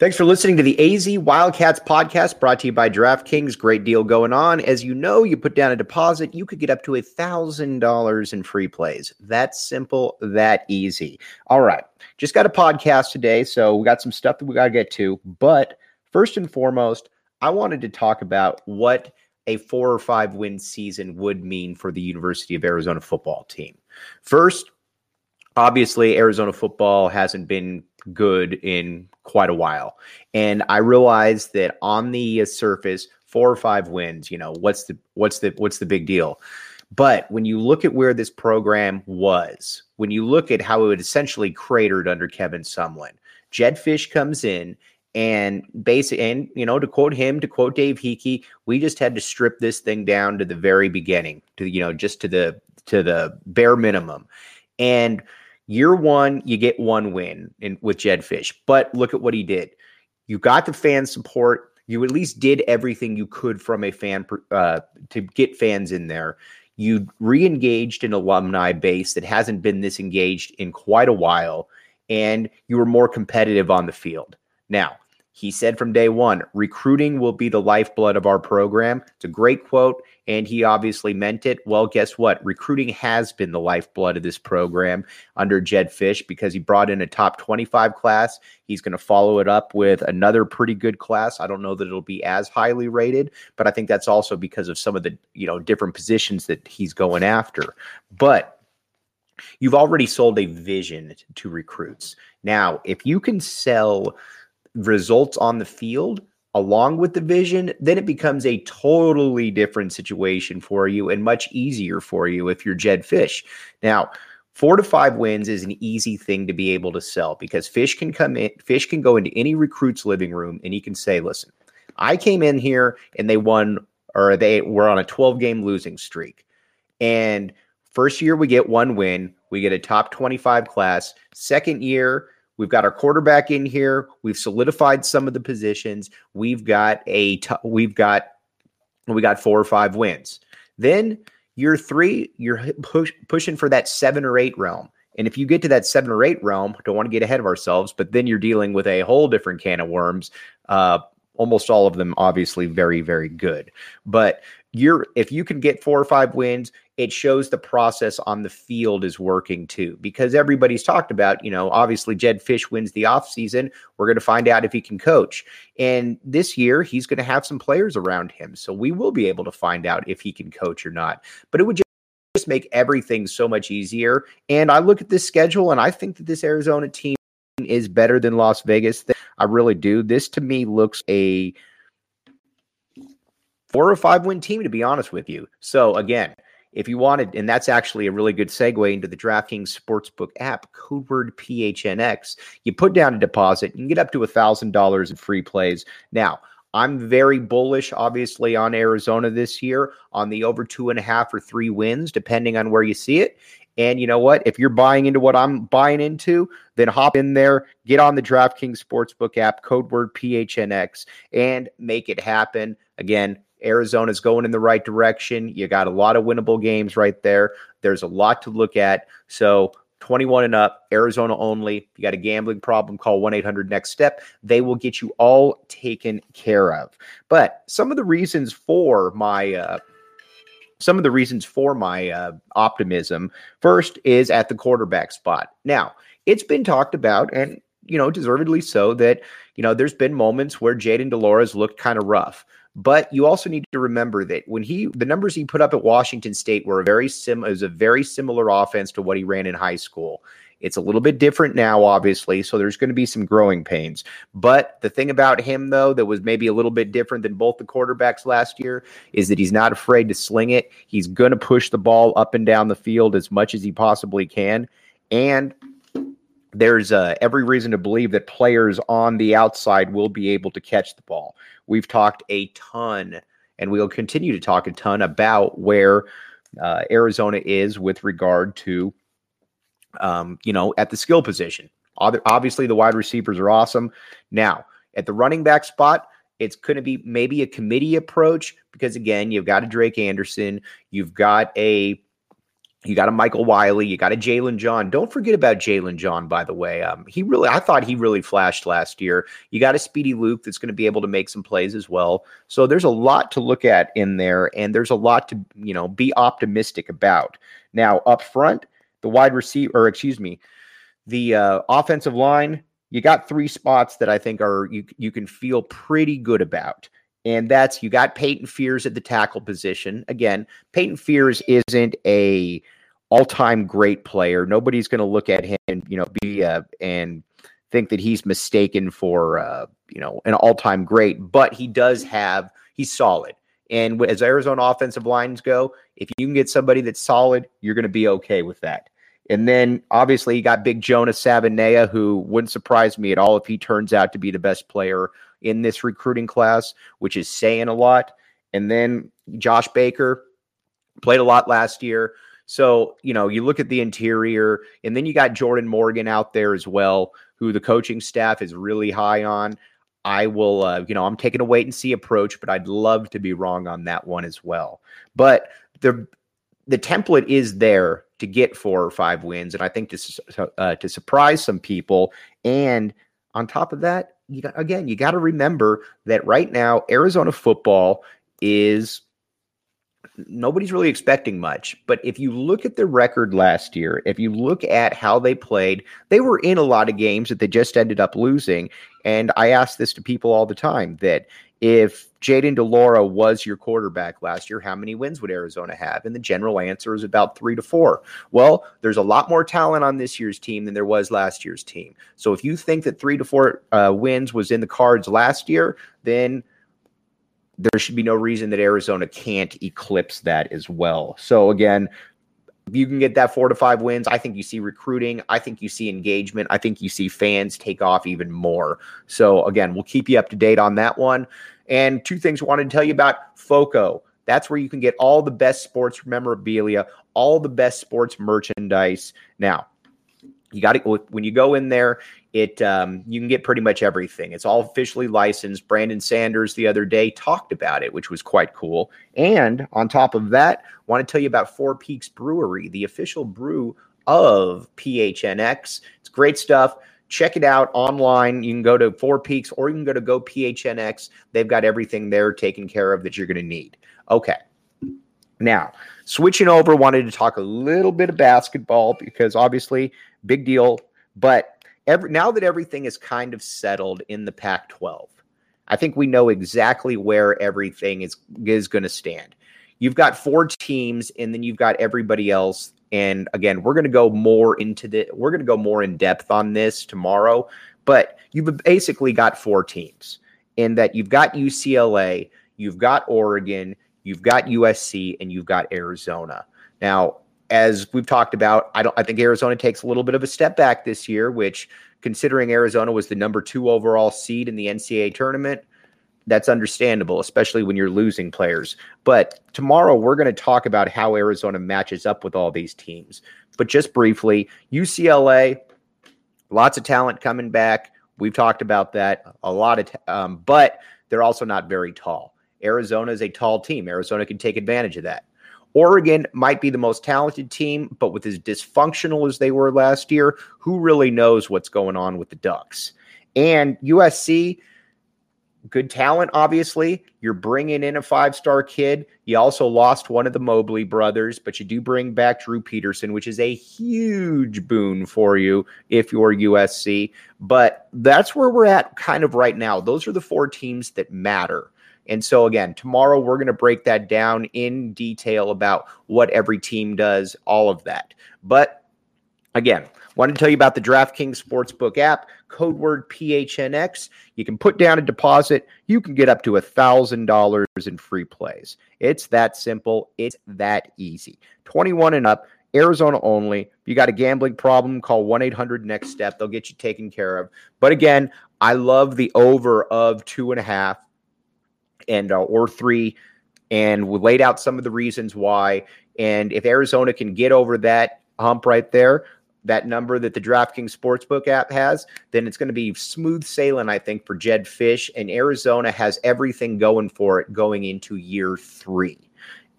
Thanks for listening to the AZ Wildcats podcast brought to you by DraftKings. Great deal going on. As you know, you put down a deposit, you could get up to a $1,000 in free plays. That simple, that easy. All right. Just got a podcast today, so we got some stuff that we got to get to. But first and foremost, I wanted to talk about what a four or five win season would mean for the University of Arizona football team. First, obviously, Arizona football hasn't been good in quite a while. And I realized that on the uh, surface, four or five wins, you know, what's the what's the what's the big deal? But when you look at where this program was, when you look at how it essentially cratered under Kevin Sumlin, Jedd Fisch comes in and basic and you know to quote him to quote Dave Heeke, we just had to strip this thing down to the very beginning, to you know just to the to the bare minimum. And Year one, you get one win in, with Jedd Fisch, but look at what he did. You got the fan support. You at least did everything you could from a fan uh, to get fans in there. You re-engaged an alumni base that hasn't been this engaged in quite a while, and you were more competitive on the field. Now, he said from day one, recruiting will be the lifeblood of our program. It's a great quote, and he obviously meant it. Well, guess what? Recruiting has been the lifeblood of this program under Jedd Fisch because he brought in a top 25 class. He's going to follow it up with another pretty good class. I don't know that it'll be as highly rated, but I think that's also because of some of the, you know, different positions that he's going after. But you've already sold a vision to recruits. Now, if you can sell results on the field along with the vision, then it becomes a totally different situation for you and much easier for you if you're Jedd Fisch. Now, four to five wins is an easy thing to be able to sell because Fisch can come in, Fisch can go into any recruit's living room and he can say, listen, I came in here and they won or they were on a 12 game losing streak. And first year we get one win, we get a top 25 class. Second year, We've got our quarterback in here. We've solidified some of the positions. We've got a t- we've got we got four or five wins. Then year three, you're push, pushing for that seven or eight realm. And if you get to that seven or eight realm, don't want to get ahead of ourselves, but then you're dealing with a whole different can of worms. Uh, almost all of them obviously very very good but you're if you can get four or five wins it shows the process on the field is working too because everybody's talked about you know obviously Jedd Fisch wins the offseason we're going to find out if he can coach. And this year he's going to have some players around him. So we will be able to find out if he can coach or not. But it would just make everything so much easier. And i look at this schedule and i think that this arizona team is better than las vegas. I really do. This to me looks a four or five win team, to be honest with you. So again, if you wanted, and that's actually a really good segue into the DraftKings Sportsbook app, code word PHNX. You put down a deposit, you can get up to a thousand dollars in free plays. Now, I'm very bullish, obviously, on Arizona this year on the over two and a half or three wins, depending on where you see it. And you know what? If you're buying into what I'm buying into, then hop in there, get on the DraftKings Sportsbook app, code word PHNX, and make it happen. Again, Arizona's going in the right direction. You got a lot of winnable games right there. There's a lot to look at. So 21 and up, Arizona only. You got a gambling problem, call 1 800 Next Step. They will get you all taken care of. But some of the reasons for my. Uh, some of the reasons for my uh, optimism first is at the quarterback spot. Now, it's been talked about, and you know, deservedly so, that you know there's been moments where Jayden de Laura's looked kind of rough. But you also need to remember that when he the numbers he put up at Washington State were a very sim is a very similar offense to what he ran in high school. It's a little bit different now, obviously. So there's going to be some growing pains. But the thing about him, though, that was maybe a little bit different than both the quarterbacks last year is that he's not afraid to sling it. He's going to push the ball up and down the field as much as he possibly can. And there's uh, every reason to believe that players on the outside will be able to catch the ball. We've talked a ton, and we'll continue to talk a ton about where uh, Arizona is with regard to um, you know, at the skill position. Obviously, the wide receivers are awesome. Now, at the running back spot, it's going to be maybe a committee approach because again, you've got a Drake Anderson, you've got a you got a Michael Wiley, you got a Jalen John. Don't forget about Jalen John, by the way. Um, he really, I thought he really flashed last year. You got a Speedy Luke that's going to be able to make some plays as well. So there's a lot to look at in there, and there's a lot to you know be optimistic about. Now up front, the wide receiver, or excuse me, the uh, offensive line, you got three spots that I think are you you can feel pretty good about. And that's you got Peyton Fears at the tackle position. Again, Peyton Fears isn't a all-time great player. Nobody's going to look at him and you know be uh, and think that he's mistaken for uh, you know an all-time great, but he does have he's solid. And as Arizona offensive lines go, if you can get somebody that's solid, you're going to be okay with that. And then obviously you got big Jonas Savaiinaea, who wouldn't surprise me at all if he turns out to be the best player in this recruiting class, which is saying a lot. And then Josh Baker played a lot last year. So, you know, you look at the interior, and then you got Jordan Morgan out there as well, who the coaching staff is really high on. I will, uh, you know, I'm taking a wait and see approach, but I'd love to be wrong on that one as well. But the the template is there to get four or five wins, and I think to uh, to surprise some people. And on top of that, you got, again, you got to remember that right now Arizona football is nobody's really expecting much. But if you look at the record last year, if you look at how they played, they were in a lot of games that they just ended up losing. And I ask this to people all the time that if Jayden de Laura was your quarterback last year, how many wins would Arizona have? And the general answer is about three to four. Well, there's a lot more talent on this year's team than there was last year's team. So if you think that three to four uh, wins was in the cards last year, then there should be no reason that Arizona can't eclipse that as well. So again, you can get that four to five wins, I think you see recruiting. I think you see engagement. I think you see fans take off even more. So again, we'll keep you up to date on that one. And two things I wanted to tell you about FOCO. That's where you can get all the best sports memorabilia, all the best sports merchandise. Now, you got to when you go in there, it um, you can get pretty much everything. It's all officially licensed. Brandon Sanders the other day talked about it, which was quite cool. And on top of that, want to tell you about Four Peaks Brewery, the official brew of PHNX. It's great stuff. Check it out online. You can go to Four Peaks or you can go to Go PHNX. They've got everything there taken care of that you're going to need. Okay. Now, switching over, wanted to talk a little bit of basketball because obviously, big deal. But every, now that everything is kind of settled in the Pac 12, I think we know exactly where everything is, is going to stand. You've got four teams, and then you've got everybody else and again, we're going to go more into the we're going to go more in depth on this tomorrow, but you've basically got four teams in that you've got UCLA, you've got Oregon, you've got USC and you've got Arizona. Now, as we've talked about, I don't I think Arizona takes a little bit of a step back this year, which considering Arizona was the number 2 overall seed in the NCAA tournament, that's understandable, especially when you're losing players. But tomorrow we're going to talk about how Arizona matches up with all these teams. But just briefly, UCLA, lots of talent coming back. We've talked about that a lot of, t- um, but they're also not very tall. Arizona is a tall team. Arizona can take advantage of that. Oregon might be the most talented team, but with as dysfunctional as they were last year, who really knows what's going on with the Ducks? And USC, good talent, obviously. You're bringing in a five star kid. You also lost one of the Mobley brothers, but you do bring back Drew Peterson, which is a huge boon for you if you're USC. But that's where we're at kind of right now. Those are the four teams that matter. And so, again, tomorrow we're going to break that down in detail about what every team does, all of that. But Again, wanted to tell you about the DraftKings Sportsbook app, code word PHNX. You can put down a deposit. You can get up to $1,000 in free plays. It's that simple. It's that easy. 21 and up, Arizona only. If you got a gambling problem, call 1 800 Next Step. They'll get you taken care of. But again, I love the over of two and a half and uh, or three. And we laid out some of the reasons why. And if Arizona can get over that hump right there, that number that the DraftKings Sportsbook app has, then it's going to be smooth sailing, I think, for Jedd Fisch. And Arizona has everything going for it going into year three.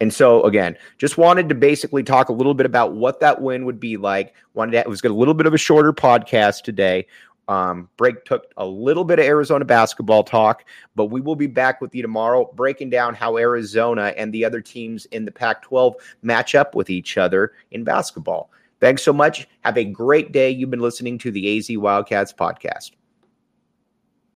And so, again, just wanted to basically talk a little bit about what that win would be like. Wanted to, it was a little bit of a shorter podcast today. Um, break took a little bit of Arizona basketball talk, but we will be back with you tomorrow, breaking down how Arizona and the other teams in the Pac 12 match up with each other in basketball. Thanks so much. Have a great day. You've been listening to the AZ Wildcats podcast.